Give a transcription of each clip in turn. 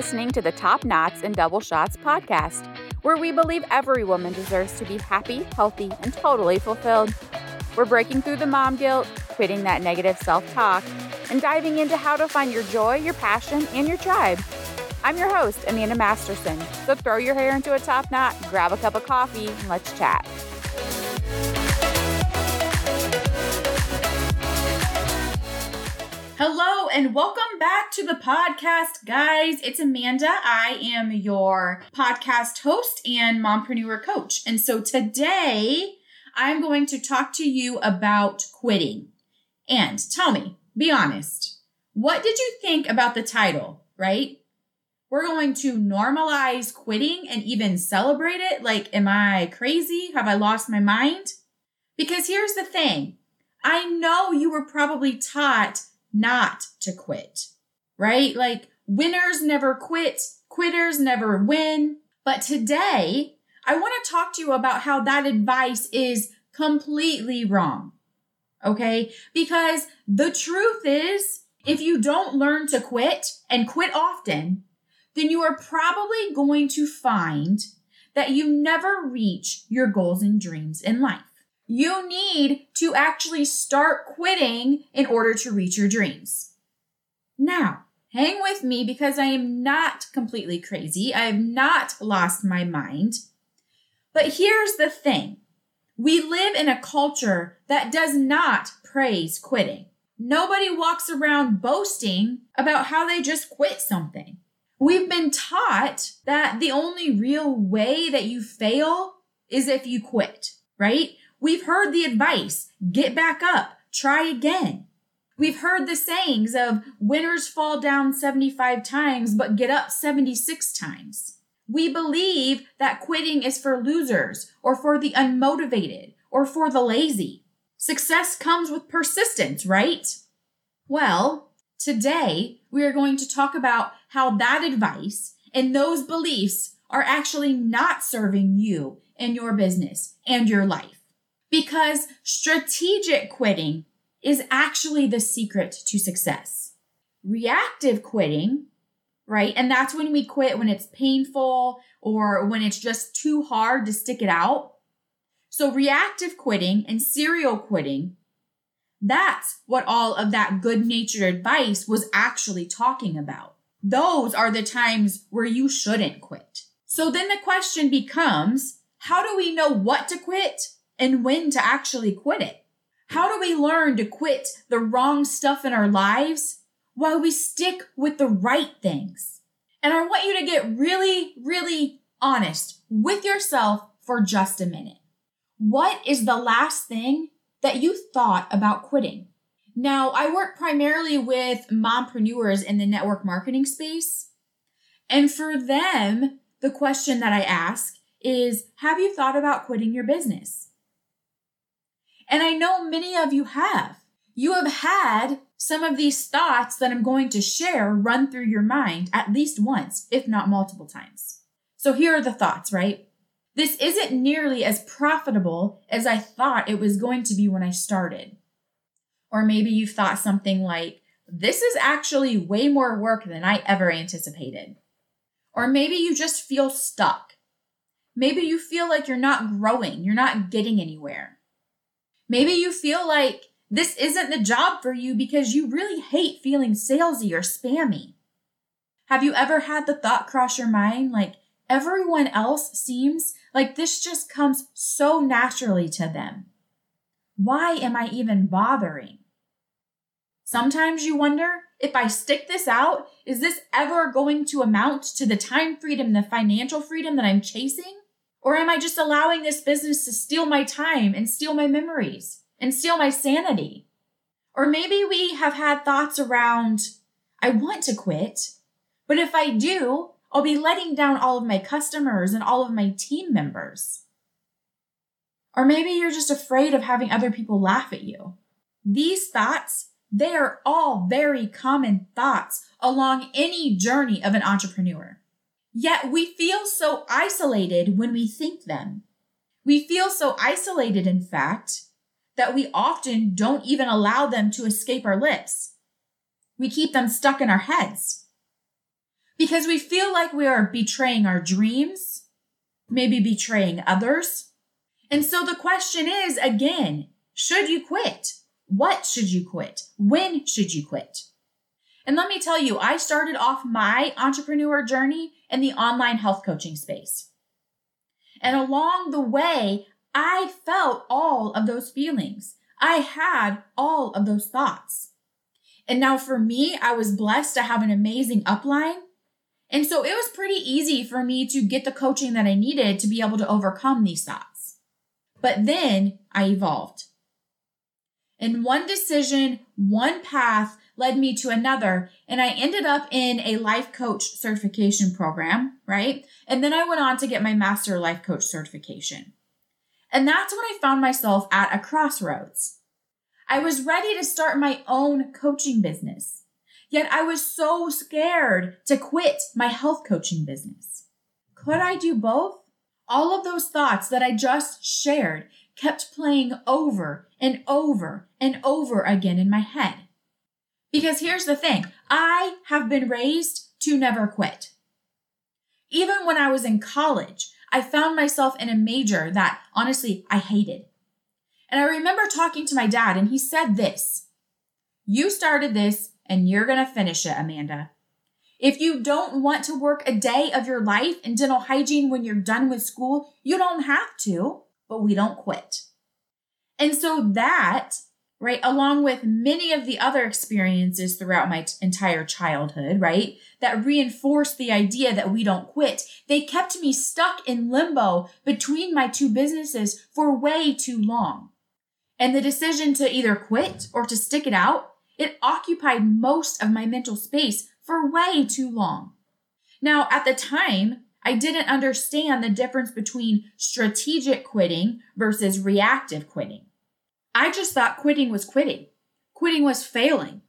listening to the Top Knots and Double Shots podcast, where we believe every woman deserves to be happy, healthy, and totally fulfilled. We're breaking through the mom guilt, quitting that negative self talk, and diving into how to find your joy, your passion, and your tribe. I'm your host, Amanda Masterson. So throw your hair into a top knot, grab a cup of coffee, and let's chat. Hello and welcome back to the podcast, guys. It's Amanda. I am your podcast host and mompreneur coach. And so today I'm going to talk to you about quitting. And tell me, be honest, what did you think about the title, right? We're going to normalize quitting and even celebrate it. Like, am I crazy? Have I lost my mind? Because here's the thing I know you were probably taught not to quit, right? Like winners never quit, quitters never win. But today, I want to talk to you about how that advice is completely wrong. Okay? Because the truth is, if you don't learn to quit and quit often, then you are probably going to find that you never reach your goals and dreams in life. You need to actually start quitting in order to reach your dreams. Now, hang with me because I am not completely crazy. I have not lost my mind. But here's the thing. We live in a culture that does not praise quitting. Nobody walks around boasting about how they just quit something. We've been taught that the only real way that you fail is if you quit, right? We've heard the advice get back up, try again. We've heard the sayings of winners fall down 75 times but get up 76 times. We believe that quitting is for losers or for the unmotivated or for the lazy. Success comes with persistence, right? Well, today we are going to talk about how that advice and those beliefs are actually not serving you and your business and your life because strategic quitting is actually the secret to success. Reactive quitting, right? And that's when we quit when it's painful or when it's just too hard to stick it out. So reactive quitting and serial quitting, that's what all of that good natured advice was actually talking about. Those are the times where you shouldn't quit. So then the question becomes, how do we know what to quit and when to actually quit it. How do we learn to quit the wrong stuff in our lives while we stick with the right things? And I want you to get really, really honest with yourself for just a minute. What is the last thing that you thought about quitting? Now, I work primarily with mompreneurs in the network marketing space. And for them, the question that I ask is Have you thought about quitting your business? And I know many of you have. You have had some of these thoughts that I'm going to share run through your mind at least once, if not multiple times. So here are the thoughts, right? This isn't nearly as profitable as I thought it was going to be when I started. Or maybe you've thought something like, this is actually way more work than I ever anticipated. Or maybe you just feel stuck. Maybe you feel like you're not growing, you're not getting anywhere. Maybe you feel like this isn't the job for you because you really hate feeling salesy or spammy. Have you ever had the thought cross your mind like everyone else seems like this just comes so naturally to them? Why am I even bothering? Sometimes you wonder if I stick this out, is this ever going to amount to the time freedom, the financial freedom that I'm chasing? Or am I just allowing this business to steal my time and steal my memories and steal my sanity? Or maybe we have had thoughts around, I want to quit, but if I do, I'll be letting down all of my customers and all of my team members. Or maybe you're just afraid of having other people laugh at you. These thoughts, they are all very common thoughts along any journey of an entrepreneur. Yet we feel so isolated when we think them. We feel so isolated, in fact, that we often don't even allow them to escape our lips. We keep them stuck in our heads. because we feel like we are betraying our dreams, maybe betraying others. And so the question is again, should you quit? What should you quit? When should you quit? And let me tell you, I started off my entrepreneur journey in the online health coaching space. And along the way, I felt all of those feelings. I had all of those thoughts. And now for me, I was blessed to have an amazing upline. And so it was pretty easy for me to get the coaching that I needed to be able to overcome these thoughts. But then I evolved. And one decision, one path led me to another. And I ended up in a life coach certification program, right? And then I went on to get my master life coach certification. And that's when I found myself at a crossroads. I was ready to start my own coaching business. Yet I was so scared to quit my health coaching business. Could I do both? All of those thoughts that I just shared kept playing over and over and over again in my head. Because here's the thing I have been raised to never quit. Even when I was in college, I found myself in a major that honestly I hated. And I remember talking to my dad, and he said this You started this, and you're going to finish it, Amanda. If you don't want to work a day of your life in dental hygiene when you're done with school, you don't have to, but we don't quit. And so that right? Along with many of the other experiences throughout my t- entire childhood, right? That reinforced the idea that we don't quit. They kept me stuck in limbo between my two businesses for way too long. And the decision to either quit or to stick it out, it occupied most of my mental space for way too long. Now, at the time, I didn't understand the difference between strategic quitting versus reactive quitting. I just thought quitting was quitting. Quitting was failing.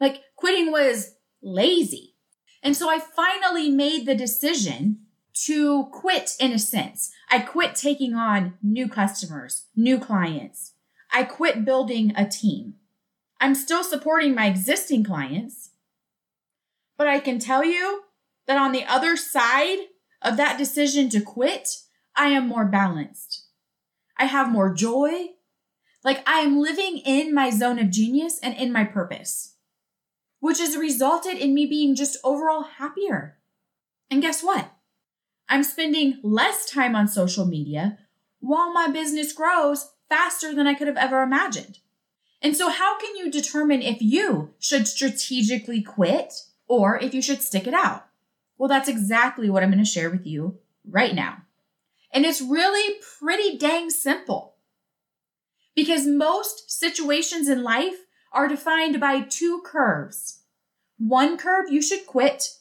Like quitting was lazy. And so I finally made the decision to quit in a sense. I quit taking on new customers, new clients. I quit building a team. I'm still supporting my existing clients, but I can tell you that on the other side of that decision to quit, I am more balanced. I have more joy. Like I am living in my zone of genius and in my purpose, which has resulted in me being just overall happier. And guess what? I'm spending less time on social media while my business grows faster than I could have ever imagined. And so, how can you determine if you should strategically quit or if you should stick it out? Well, that's exactly what I'm going to share with you right now. And it's really pretty dang simple. Because most situations in life are defined by two curves. One curve you should quit,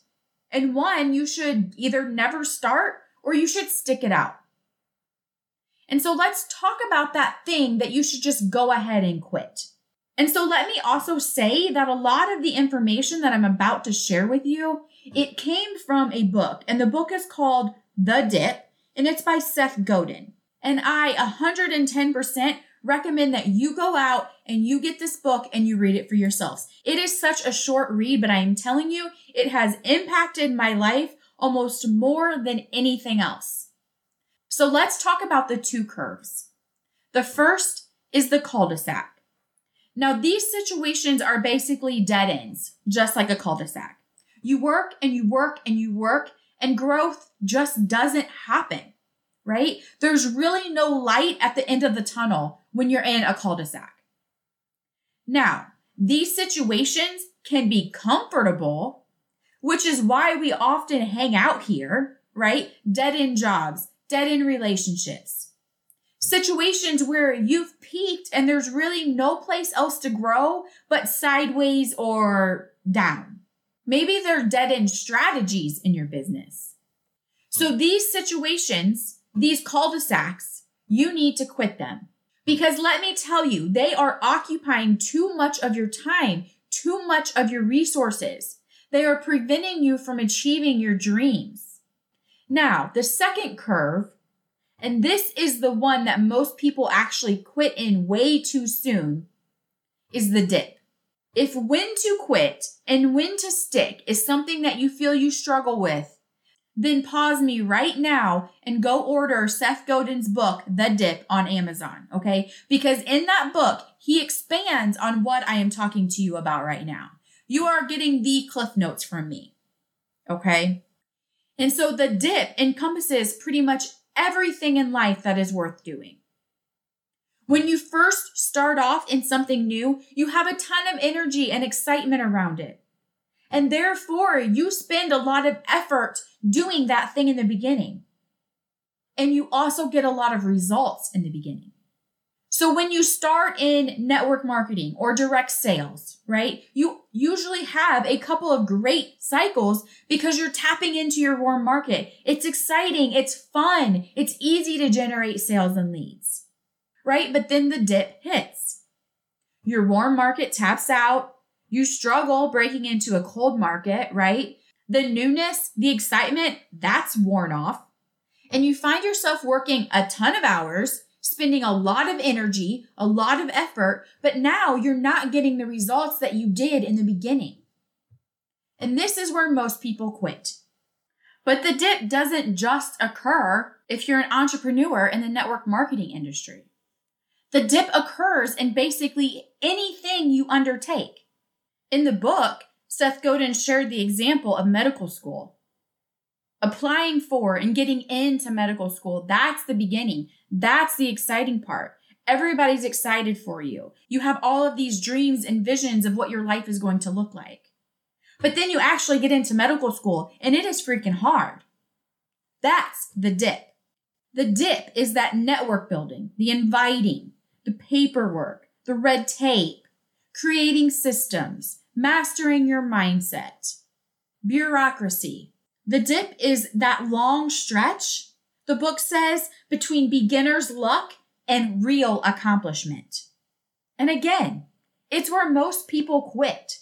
and one you should either never start or you should stick it out. And so let's talk about that thing that you should just go ahead and quit. And so let me also say that a lot of the information that I'm about to share with you, it came from a book and the book is called The Dip and it's by Seth Godin. And I 110% recommend that you go out and you get this book and you read it for yourselves. It is such a short read, but I am telling you, it has impacted my life almost more than anything else. So let's talk about the two curves. The first is the cul-de-sac. Now, these situations are basically dead ends, just like a cul-de-sac. You work and you work and you work, and growth just doesn't happen right? There's really no light at the end of the tunnel when you're in a cul-de-sac. Now, these situations can be comfortable, which is why we often hang out here, right? Dead end jobs, dead end relationships. Situations where you've peaked and there's really no place else to grow but sideways or down. Maybe there are dead end strategies in your business. So these situations these cul-de-sacs, you need to quit them. Because let me tell you, they are occupying too much of your time, too much of your resources. They are preventing you from achieving your dreams. Now, the second curve, and this is the one that most people actually quit in way too soon, is the dip. If when to quit and when to stick is something that you feel you struggle with, then pause me right now and go order Seth Godin's book, The Dip, on Amazon. Okay. Because in that book, he expands on what I am talking to you about right now. You are getting the cliff notes from me. Okay. And so the dip encompasses pretty much everything in life that is worth doing. When you first start off in something new, you have a ton of energy and excitement around it. And therefore, you spend a lot of effort doing that thing in the beginning. And you also get a lot of results in the beginning. So when you start in network marketing or direct sales, right, you usually have a couple of great cycles because you're tapping into your warm market. It's exciting. It's fun. It's easy to generate sales and leads, right? But then the dip hits. Your warm market taps out. You struggle breaking into a cold market, right? The newness, the excitement, that's worn off. And you find yourself working a ton of hours spending a lot of energy, a lot of effort, but now you're not getting the results that you did in the beginning. And this is where most people quit. But the dip doesn't just occur if you're an entrepreneur in the network marketing industry. The dip occurs in basically anything you undertake. In the book, Seth Godin shared the example of medical school. Applying for and getting into medical school, that's the beginning. That's the exciting part. Everybody's excited for you. You have all of these dreams and visions of what your life is going to look like. But then you actually get into medical school and it is freaking hard. That's the dip. The dip is that network building, the inviting, the paperwork, the red tape, creating systems, mastering your mindset, bureaucracy. The dip is that long stretch the book says between beginner's luck and real accomplishment. And again, it's where most people quit.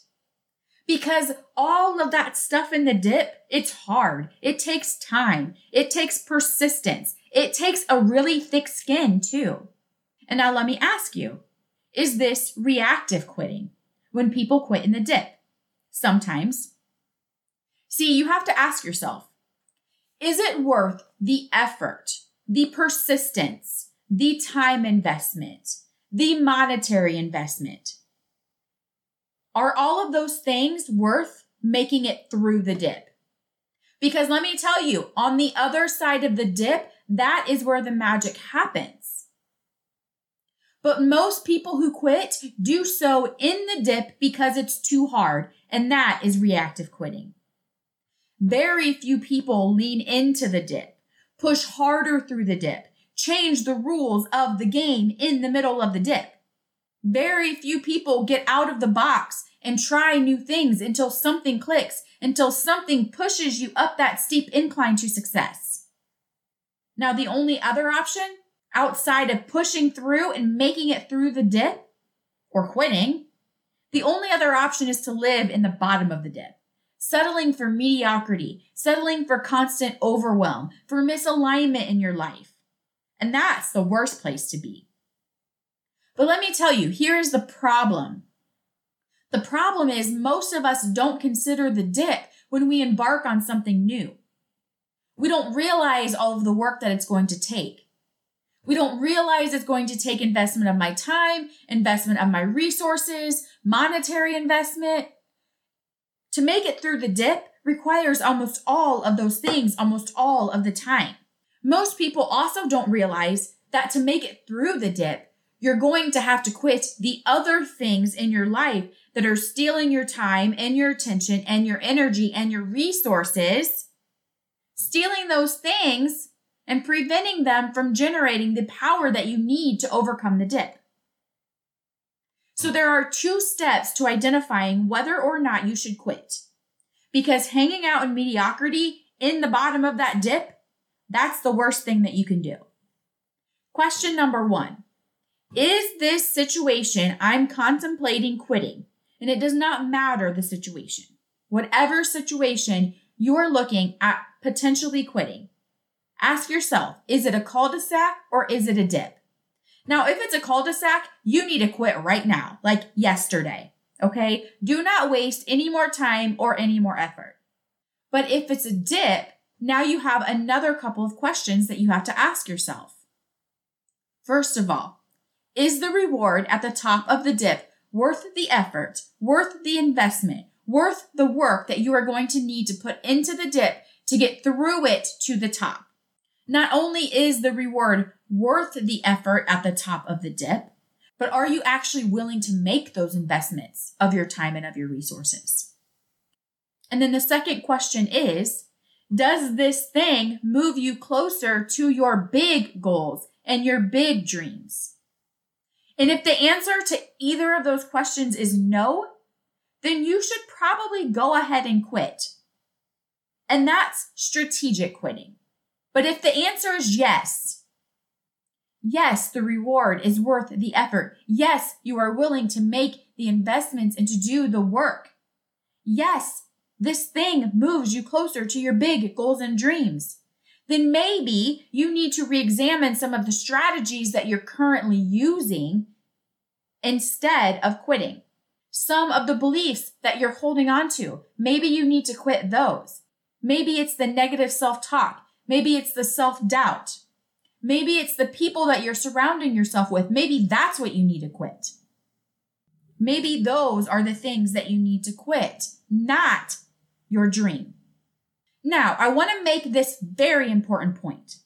Because all of that stuff in the dip, it's hard. It takes time. It takes persistence. It takes a really thick skin too. And now let me ask you, is this reactive quitting when people quit in the dip? Sometimes. See, you have to ask yourself, is it worth the effort, the persistence, the time investment, the monetary investment? Are all of those things worth making it through the dip? Because let me tell you, on the other side of the dip, that is where the magic happens. But most people who quit do so in the dip because it's too hard, and that is reactive quitting. Very few people lean into the dip, push harder through the dip, change the rules of the game in the middle of the dip. Very few people get out of the box and try new things until something clicks, until something pushes you up that steep incline to success. Now, the only other option outside of pushing through and making it through the dip or quitting, the only other option is to live in the bottom of the dip settling for mediocrity, settling for constant overwhelm, for misalignment in your life. And that's the worst place to be. But let me tell you, here's the problem. The problem is most of us don't consider the dip when we embark on something new. We don't realize all of the work that it's going to take. We don't realize it's going to take investment of my time, investment of my resources, monetary investment, to make it through the dip requires almost all of those things almost all of the time. Most people also don't realize that to make it through the dip, you're going to have to quit the other things in your life that are stealing your time and your attention and your energy and your resources, stealing those things and preventing them from generating the power that you need to overcome the dip. So there are two steps to identifying whether or not you should quit. Because hanging out in mediocrity in the bottom of that dip, that's the worst thing that you can do. Question number one. Is this situation I'm contemplating quitting? And it does not matter the situation. Whatever situation you're looking at potentially quitting, ask yourself, is it a cul-de-sac or is it a dip? Now, if it's a cul-de-sac, you need to quit right now, like yesterday. Okay. Do not waste any more time or any more effort. But if it's a dip, now you have another couple of questions that you have to ask yourself. First of all, is the reward at the top of the dip worth the effort, worth the investment, worth the work that you are going to need to put into the dip to get through it to the top? Not only is the reward worth the effort at the top of the dip, but are you actually willing to make those investments of your time and of your resources? And then the second question is, does this thing move you closer to your big goals and your big dreams? And if the answer to either of those questions is no, then you should probably go ahead and quit. And that's strategic quitting. But if the answer is yes, yes, the reward is worth the effort. Yes, you are willing to make the investments and to do the work. Yes, this thing moves you closer to your big goals and dreams. Then maybe you need to re-examine some of the strategies that you're currently using instead of quitting. Some of the beliefs that you're holding on to, maybe you need to quit those. Maybe it's the negative self-talk. Maybe it's the self doubt. Maybe it's the people that you're surrounding yourself with. Maybe that's what you need to quit. Maybe those are the things that you need to quit, not your dream. Now, I want to make this very important point.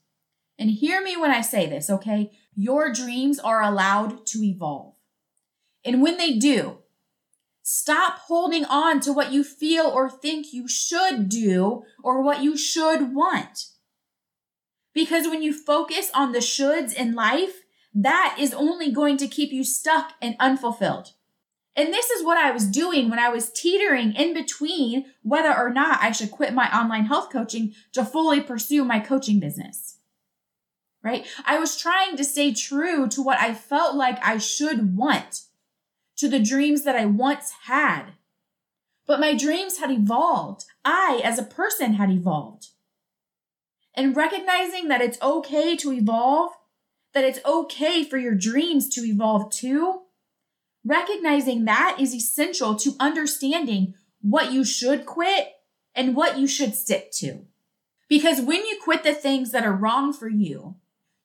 And hear me when I say this, okay? Your dreams are allowed to evolve. And when they do, stop holding on to what you feel or think you should do or what you should want. Because when you focus on the shoulds in life, that is only going to keep you stuck and unfulfilled. And this is what I was doing when I was teetering in between whether or not I should quit my online health coaching to fully pursue my coaching business. Right? I was trying to stay true to what I felt like I should want, to the dreams that I once had. But my dreams had evolved. I, as a person, had evolved and recognizing that it's okay to evolve, that it's okay for your dreams to evolve too. Recognizing that is essential to understanding what you should quit and what you should stick to. Because when you quit the things that are wrong for you,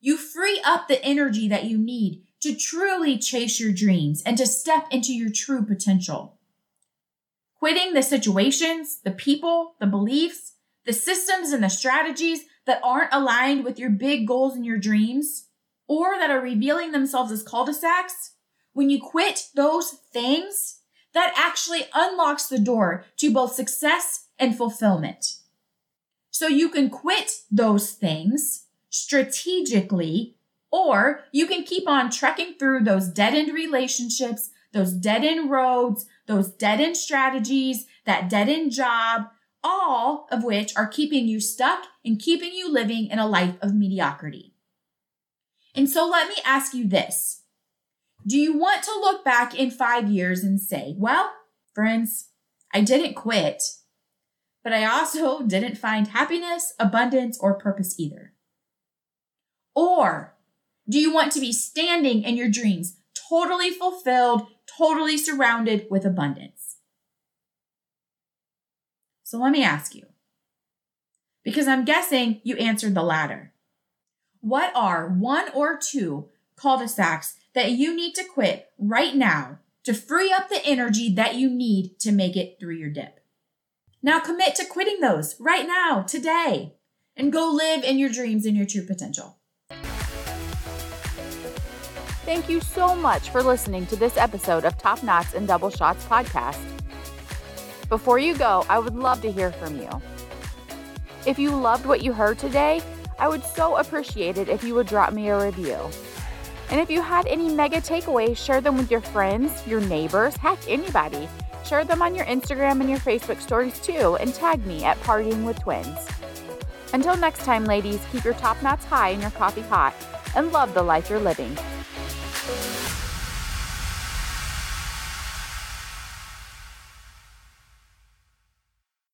you free up the energy that you need to truly chase your dreams and to step into your true potential. Quitting the situations, the people, the beliefs, the systems, and the strategies that aren't aligned with your big goals and your dreams, or that are revealing themselves as cul-de-sacs, when you quit those things, that actually unlocks the door to both success and fulfillment. So you can quit those things strategically, or you can keep on trekking through those dead end relationships, those dead end roads, those dead end strategies, that dead end job, all of which are keeping you stuck and keeping you living in a life of mediocrity. And so let me ask you this. Do you want to look back in five years and say, well, friends, I didn't quit, but I also didn't find happiness, abundance, or purpose either? Or do you want to be standing in your dreams, totally fulfilled, totally surrounded with abundance? So let me ask you, because I'm guessing you answered the latter. What are one or two cul-de-sacs that you need to quit right now to free up the energy that you need to make it through your dip? Now commit to quitting those right now, today, and go live in your dreams and your true potential. Thank you so much for listening to this episode of Top Knots and Double Shots podcast. Before you go, I would love to hear from you. If you loved what you heard today, I would so appreciate it if you would drop me a review. And if you had any mega takeaways, share them with your friends, your neighbors, heck, anybody. Share them on your Instagram and your Facebook stories too, and tag me at Partying with Twins. Until next time, ladies, keep your top knots high and your coffee hot, and love the life you're living.